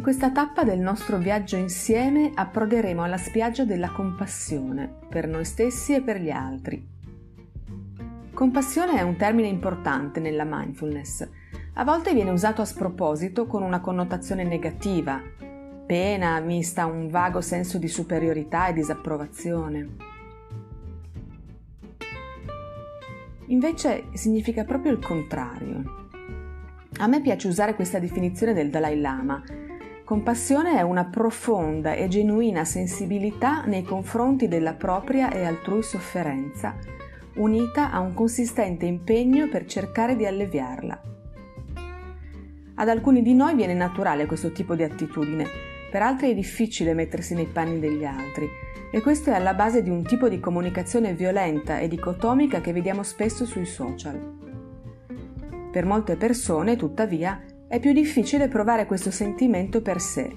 In questa tappa del nostro viaggio insieme approderemo alla spiaggia della compassione per noi stessi e per gli altri. Compassione è un termine importante nella mindfulness. A volte viene usato a sproposito con una connotazione negativa, pena mista a un vago senso di superiorità e disapprovazione. Invece significa proprio il contrario. A me piace usare questa definizione del Dalai Lama Compassione è una profonda e genuina sensibilità nei confronti della propria e altrui sofferenza, unita a un consistente impegno per cercare di alleviarla. Ad alcuni di noi viene naturale questo tipo di attitudine, per altri è difficile mettersi nei panni degli altri e questo è alla base di un tipo di comunicazione violenta e dicotomica che vediamo spesso sui social. Per molte persone, tuttavia, è più difficile provare questo sentimento per sé.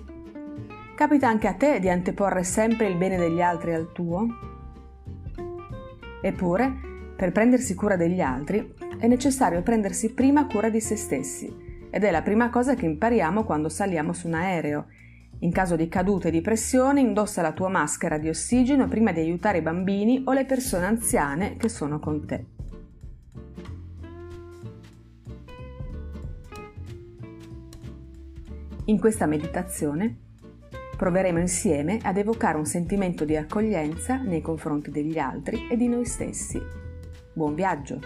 Capita anche a te di anteporre sempre il bene degli altri al tuo? Eppure, per prendersi cura degli altri, è necessario prendersi prima cura di se stessi ed è la prima cosa che impariamo quando saliamo su un aereo. In caso di caduta e di pressione, indossa la tua maschera di ossigeno prima di aiutare i bambini o le persone anziane che sono con te. In questa meditazione proveremo insieme ad evocare un sentimento di accoglienza nei confronti degli altri e di noi stessi. Buon viaggio!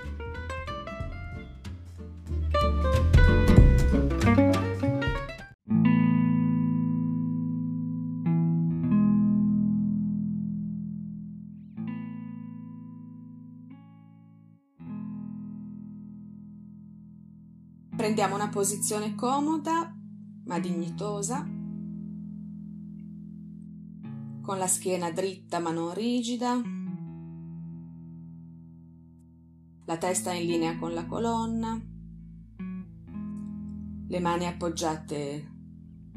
Prendiamo una posizione comoda ma dignitosa, con la schiena dritta ma non rigida, la testa in linea con la colonna, le mani appoggiate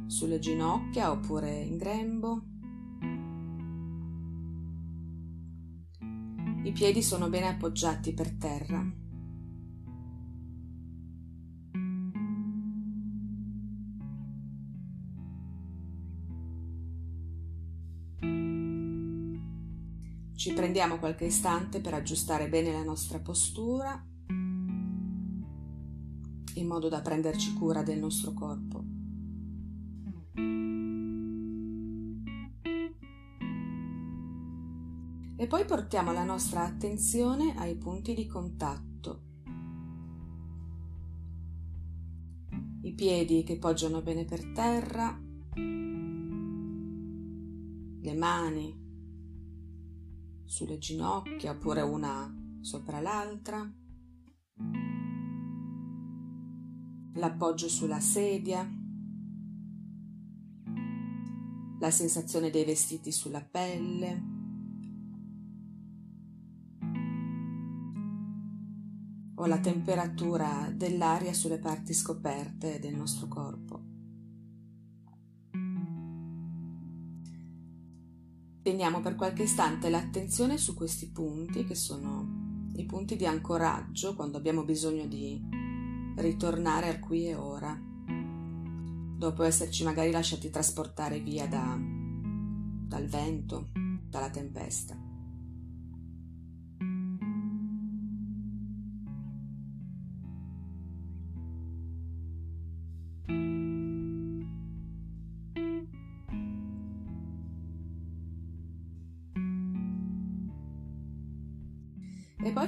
sulle ginocchia oppure in grembo. I piedi sono bene appoggiati per terra. Prendiamo qualche istante per aggiustare bene la nostra postura in modo da prenderci cura del nostro corpo. E poi portiamo la nostra attenzione ai punti di contatto. I piedi che poggiano bene per terra, le mani sulle ginocchia oppure una sopra l'altra, l'appoggio sulla sedia, la sensazione dei vestiti sulla pelle, o la temperatura dell'aria sulle parti scoperte del nostro corpo. Teniamo per qualche istante l'attenzione su questi punti che sono i punti di ancoraggio quando abbiamo bisogno di ritornare al qui e ora, dopo esserci magari lasciati trasportare via da, dal vento, dalla tempesta.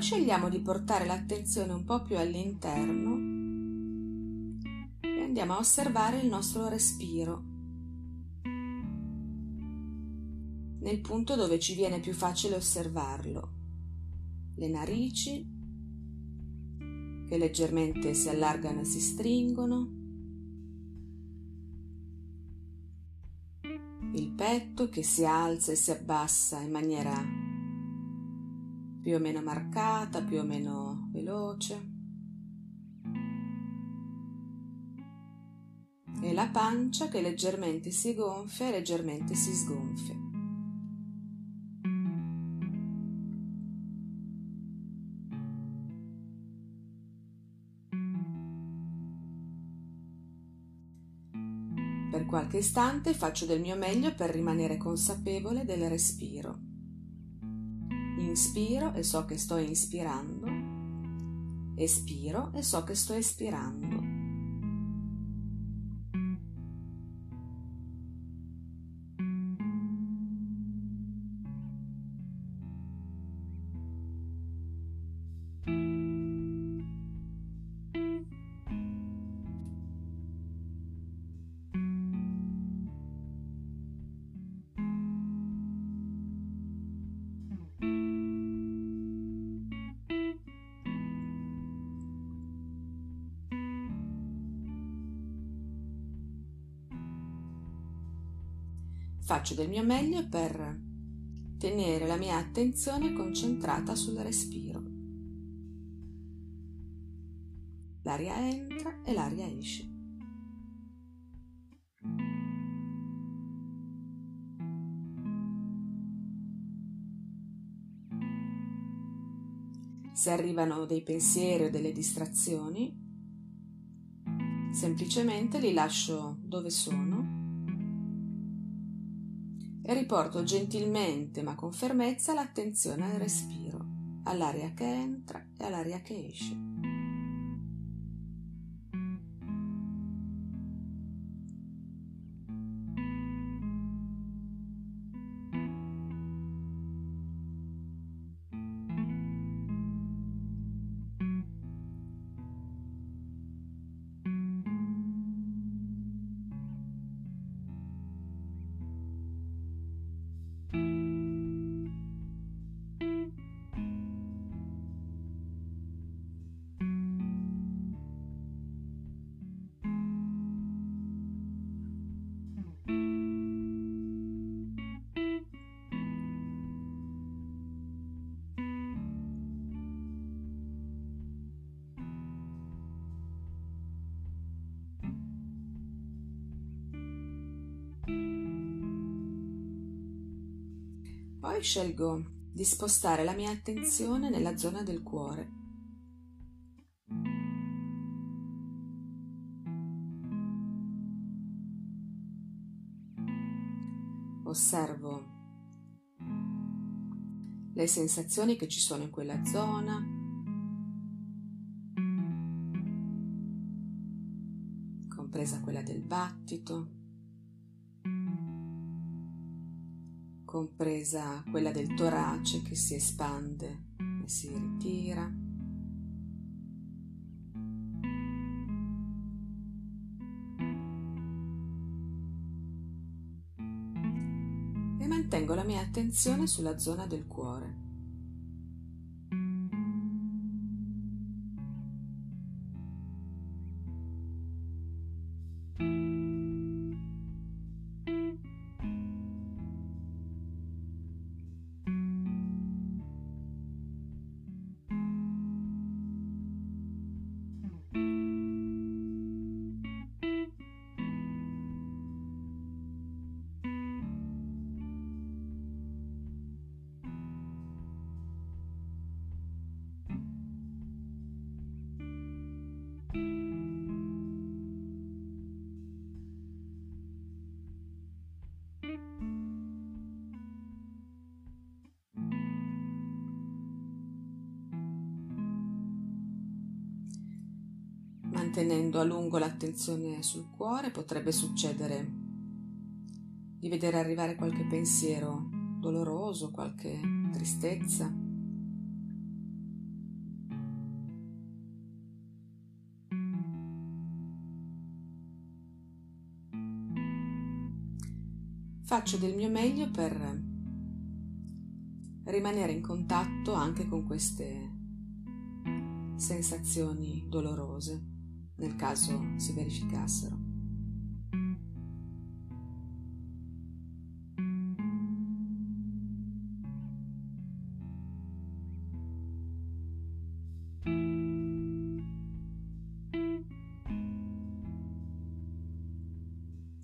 Scegliamo di portare l'attenzione un po' più all'interno e andiamo a osservare il nostro respiro. Nel punto dove ci viene più facile osservarlo, le narici che leggermente si allargano e si stringono, il petto che si alza e si abbassa in maniera più o meno marcata, più o meno veloce. E la pancia che leggermente si gonfia e leggermente si sgonfia. Per qualche istante faccio del mio meglio per rimanere consapevole del respiro. Inspiro e so che sto inspirando. Espiro e so che sto espirando. Faccio del mio meglio per tenere la mia attenzione concentrata sul respiro. L'aria entra e l'aria esce. Se arrivano dei pensieri o delle distrazioni, semplicemente li lascio dove sono riporto gentilmente ma con fermezza l'attenzione al respiro, all'aria che entra e all'aria che esce. Poi scelgo di spostare la mia attenzione nella zona del cuore. Osservo le sensazioni che ci sono in quella zona. compresa quella del battito. Compresa quella del torace che si espande e si ritira. E mantengo la mia attenzione sulla zona del cuore. Mantenendo a lungo l'attenzione sul cuore potrebbe succedere di vedere arrivare qualche pensiero doloroso, qualche tristezza. Faccio del mio meglio per rimanere in contatto anche con queste sensazioni dolorose nel caso si verificassero.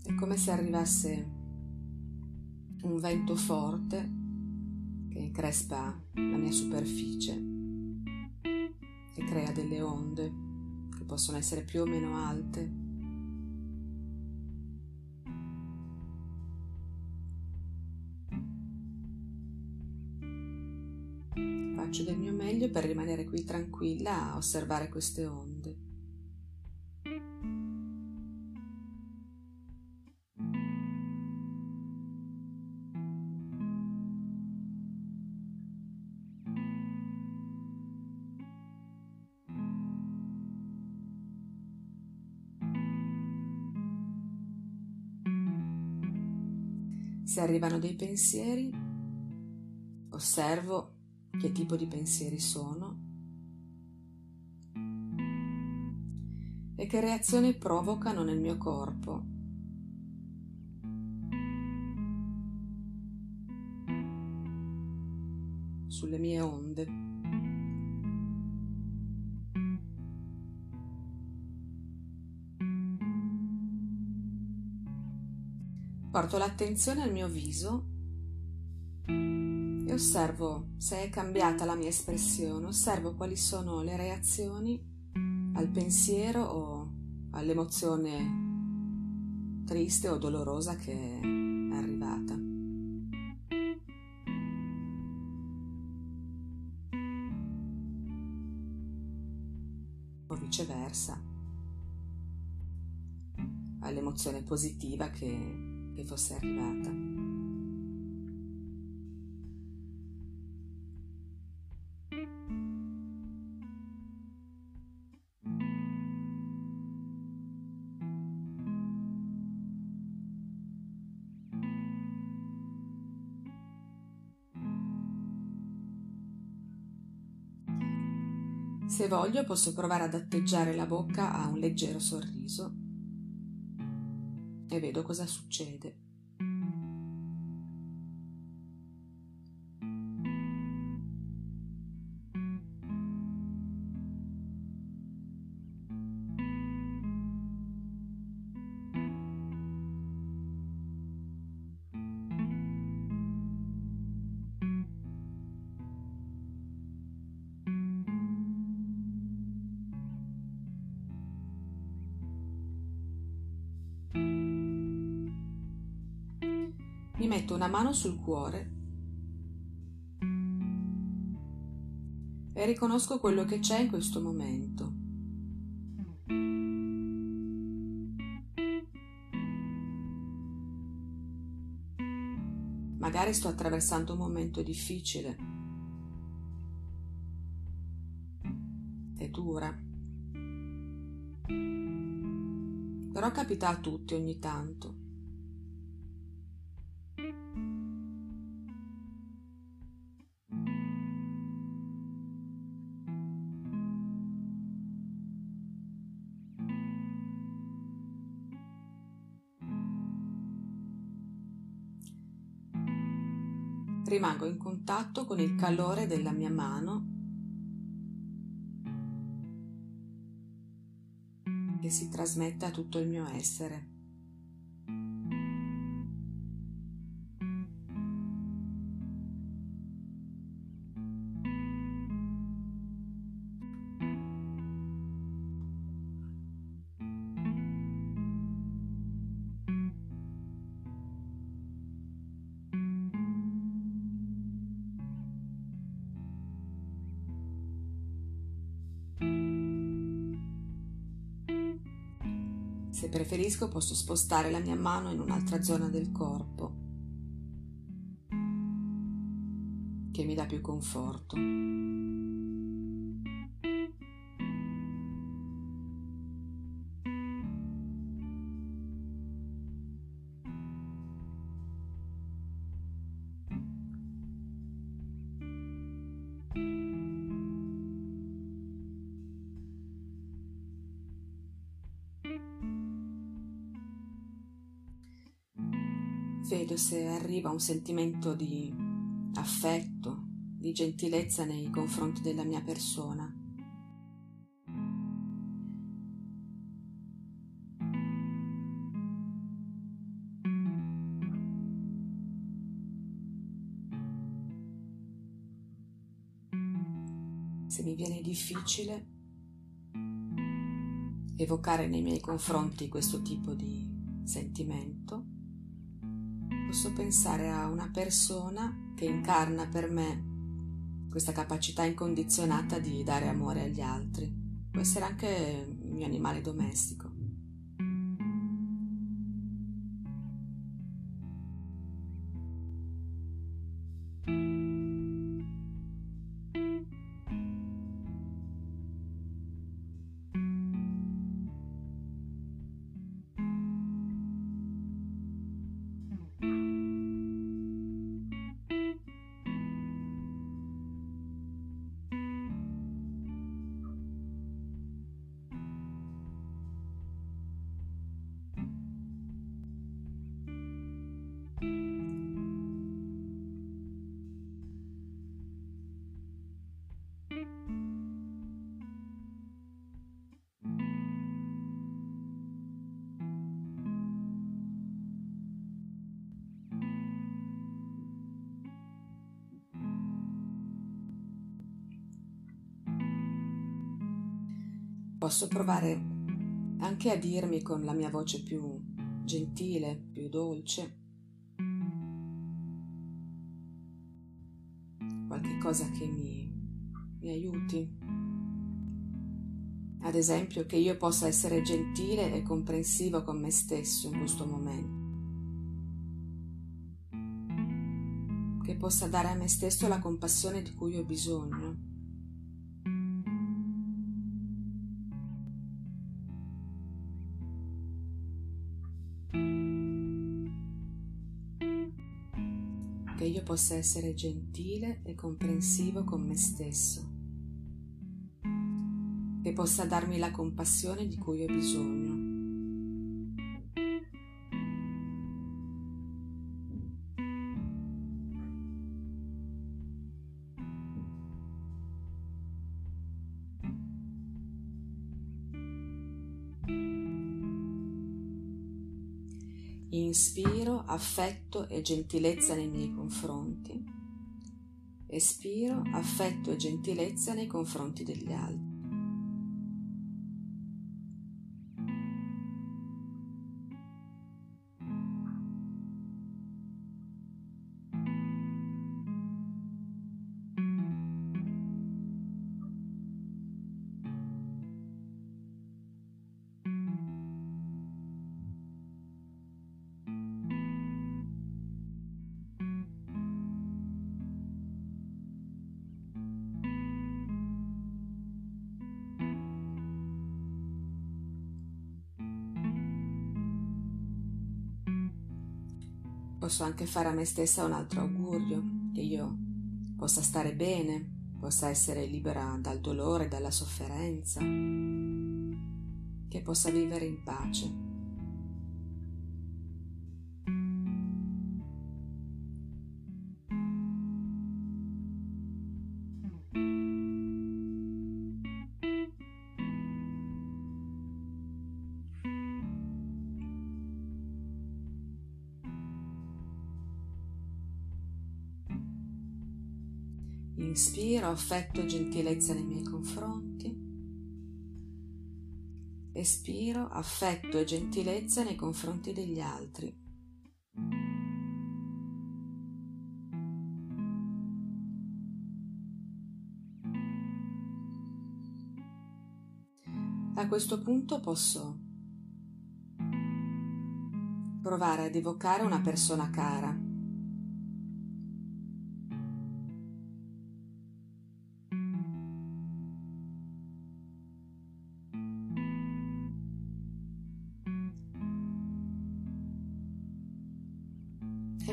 È come se arrivasse un vento forte che increspa la mia superficie e crea delle onde possono essere più o meno alte. Faccio del mio meglio per rimanere qui tranquilla a osservare queste onde. Se arrivano dei pensieri, osservo che tipo di pensieri sono e che reazioni provocano nel mio corpo. sulle mie onde. Porto l'attenzione al mio viso e osservo se è cambiata la mia espressione, osservo quali sono le reazioni al pensiero o all'emozione triste o dolorosa che è arrivata. O viceversa, all'emozione positiva che che fosse arrivata. Se voglio posso provare ad atteggiare la bocca a un leggero sorriso vedo cosa succede. Metto una mano sul cuore e riconosco quello che c'è in questo momento. Magari sto attraversando un momento difficile e dura. Però capita a tutti ogni tanto. Rimango in contatto con il calore della mia mano che si trasmette a tutto il mio essere. Preferisco posso spostare la mia mano in un'altra zona del corpo che mi dà più conforto. Vedo se arriva un sentimento di affetto, di gentilezza nei confronti della mia persona. Se mi viene difficile evocare nei miei confronti questo tipo di sentimento, posso pensare a una persona che incarna per me questa capacità incondizionata di dare amore agli altri. Può essere anche il mio animale domestico. Posso provare anche a dirmi con la mia voce più gentile, più dolce, qualche cosa che mi, mi aiuti. Ad esempio che io possa essere gentile e comprensivo con me stesso in questo momento. Che possa dare a me stesso la compassione di cui ho bisogno. Possa essere gentile e comprensivo con me stesso, che possa darmi la compassione di cui ho bisogno. Inspiro affetto e gentilezza nei miei confronti. Espiro affetto e gentilezza nei confronti degli altri. Posso anche fare a me stessa un altro augurio, che io possa stare bene, possa essere libera dal dolore, dalla sofferenza, che possa vivere in pace. Inspiro affetto e gentilezza nei miei confronti. Espiro affetto e gentilezza nei confronti degli altri. A questo punto posso provare ad evocare una persona cara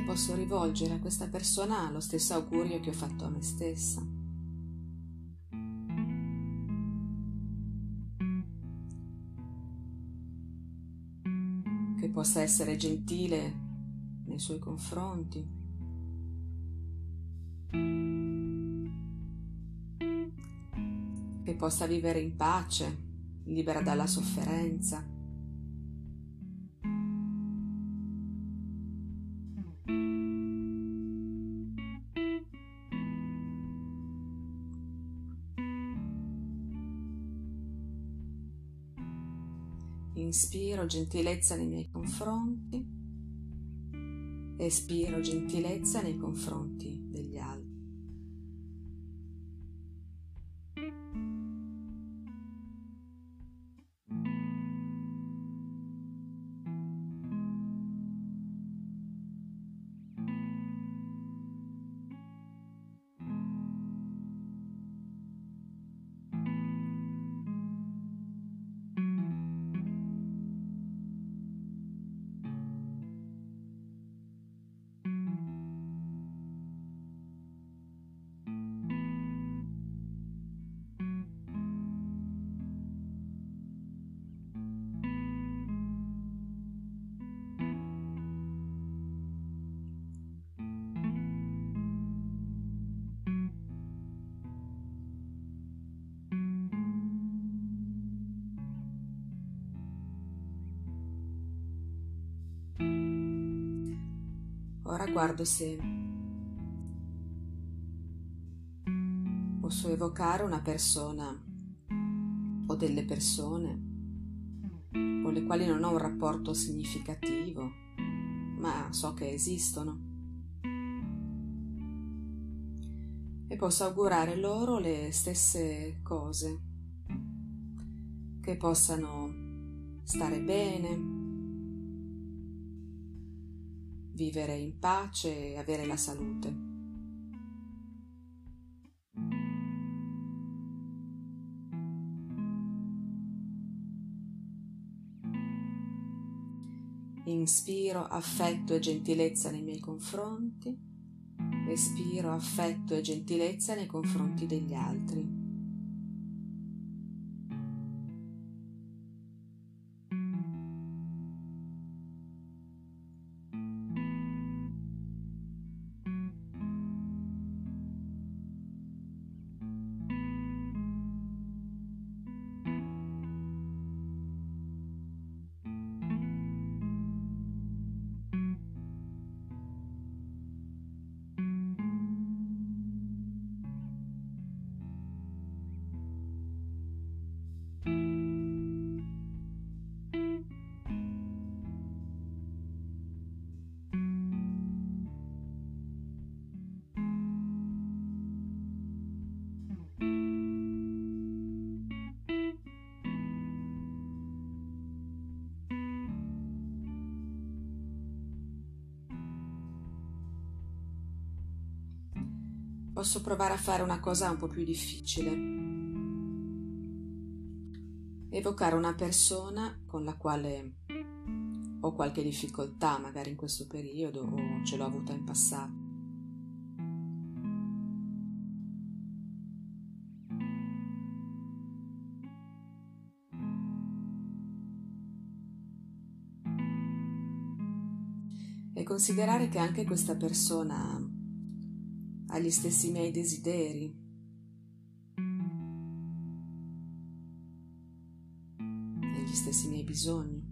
posso rivolgere a questa persona lo stesso augurio che ho fatto a me stessa. Che possa essere gentile nei suoi confronti. Che possa vivere in pace, libera dalla sofferenza. Inspiro gentilezza nei miei confronti, espiro gentilezza nei confronti Ora guardo se posso evocare una persona o delle persone con le quali non ho un rapporto significativo, ma so che esistono. E posso augurare loro le stesse cose, che possano stare bene, vivere in pace e avere la salute. Inspiro affetto e gentilezza nei miei confronti, espiro affetto e gentilezza nei confronti degli altri. Posso provare a fare una cosa un po' più difficile. Evocare una persona con la quale ho qualche difficoltà, magari in questo periodo, o ce l'ho avuta in passato. E considerare che anche questa persona ha gli stessi miei desideri. E gli stessi miei bisogni.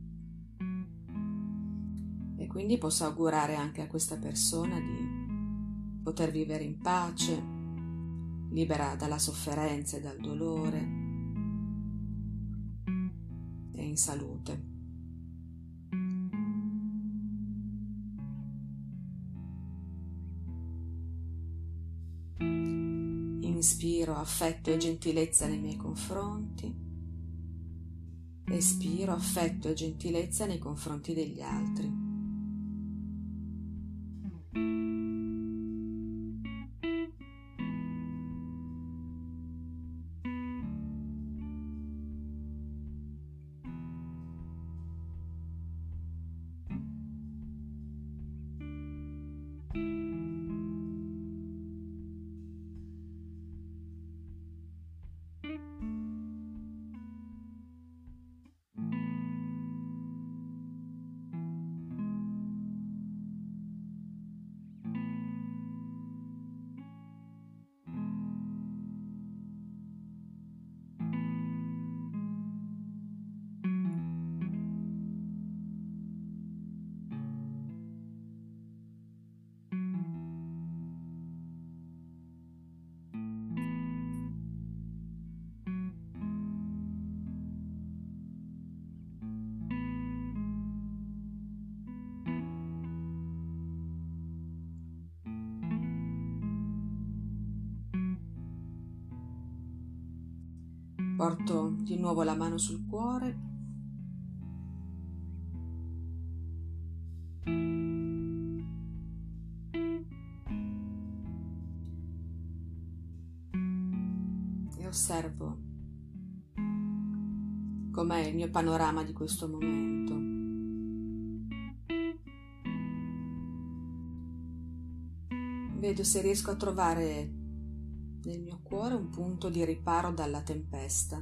E quindi posso augurare anche a questa persona di poter vivere in pace, libera dalla sofferenza e dal dolore e in salute. Inspiro affetto e gentilezza nei miei confronti. Espiro affetto e gentilezza nei confronti degli altri. Porto di nuovo la mano sul cuore. E osservo com'è il mio panorama di questo momento. Vedo se riesco a trovare nel mio cuore un punto di riparo dalla tempesta,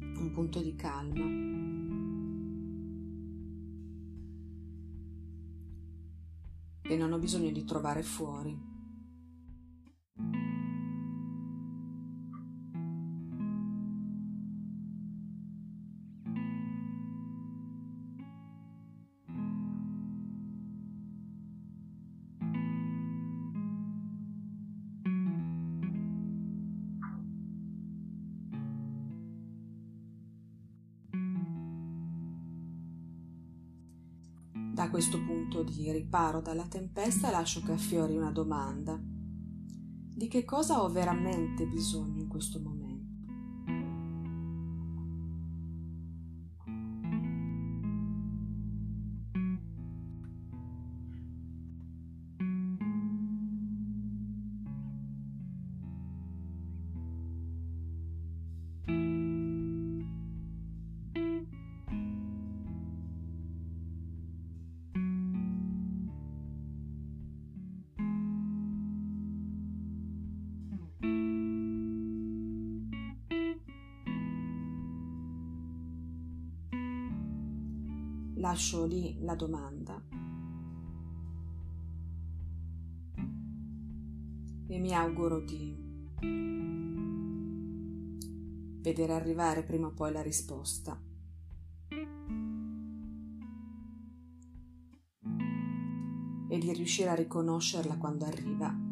un punto di calma. E non ho bisogno di trovare fuori. Punto di riparo dalla tempesta lascio che affiori una domanda. Di che cosa ho veramente bisogno in questo momento? Lascio lì la domanda e mi auguro di vedere arrivare prima o poi la risposta. E di riuscire a riconoscerla quando arriva.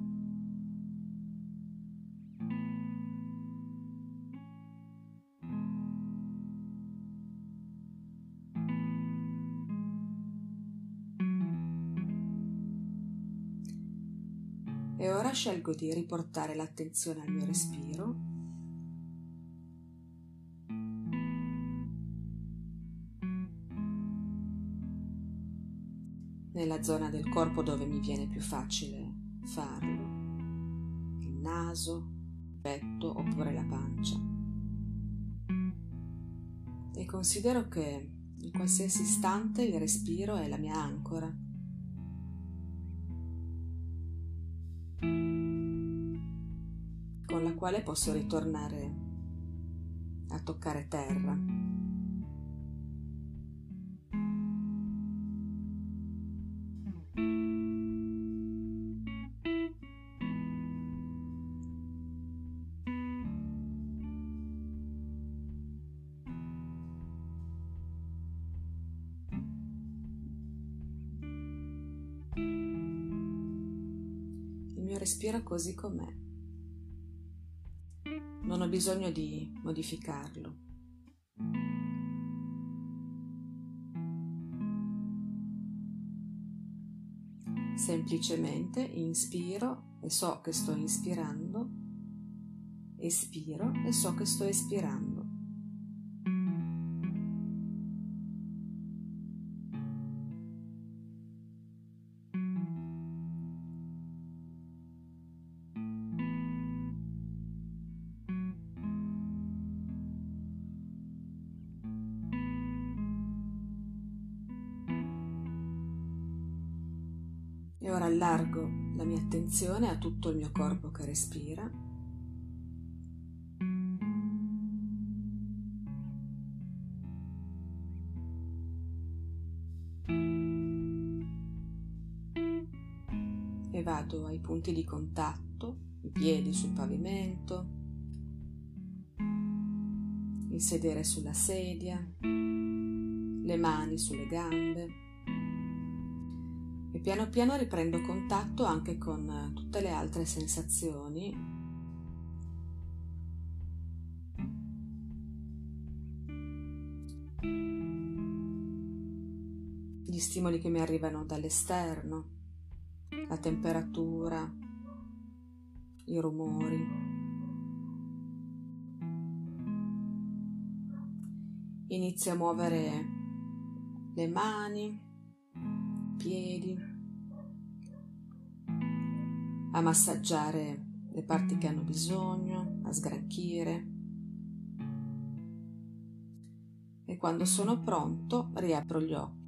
Scelgo di riportare l'attenzione al mio respiro. Nella zona del corpo dove mi viene più facile farlo, il naso, il petto oppure la pancia. E considero che in qualsiasi istante il respiro è la mia ancora quale posso ritornare a toccare terra. Il mio respiro così com'è bisogno di modificarlo. Semplicemente inspiro e so che sto inspirando, espiro e so che sto espirando. Attenzione a tutto il mio corpo che respira. E vado ai punti di contatto, i piedi sul pavimento, il sedere sulla sedia, le mani sulle gambe piano piano riprendo contatto anche con eh, tutte le altre sensazioni gli stimoli che mi arrivano dall'esterno, la temperatura, i rumori. Inizio a muovere le mani, piedi, a massaggiare le parti che hanno bisogno, a sgranchire. E quando sono pronto riapro gli occhi.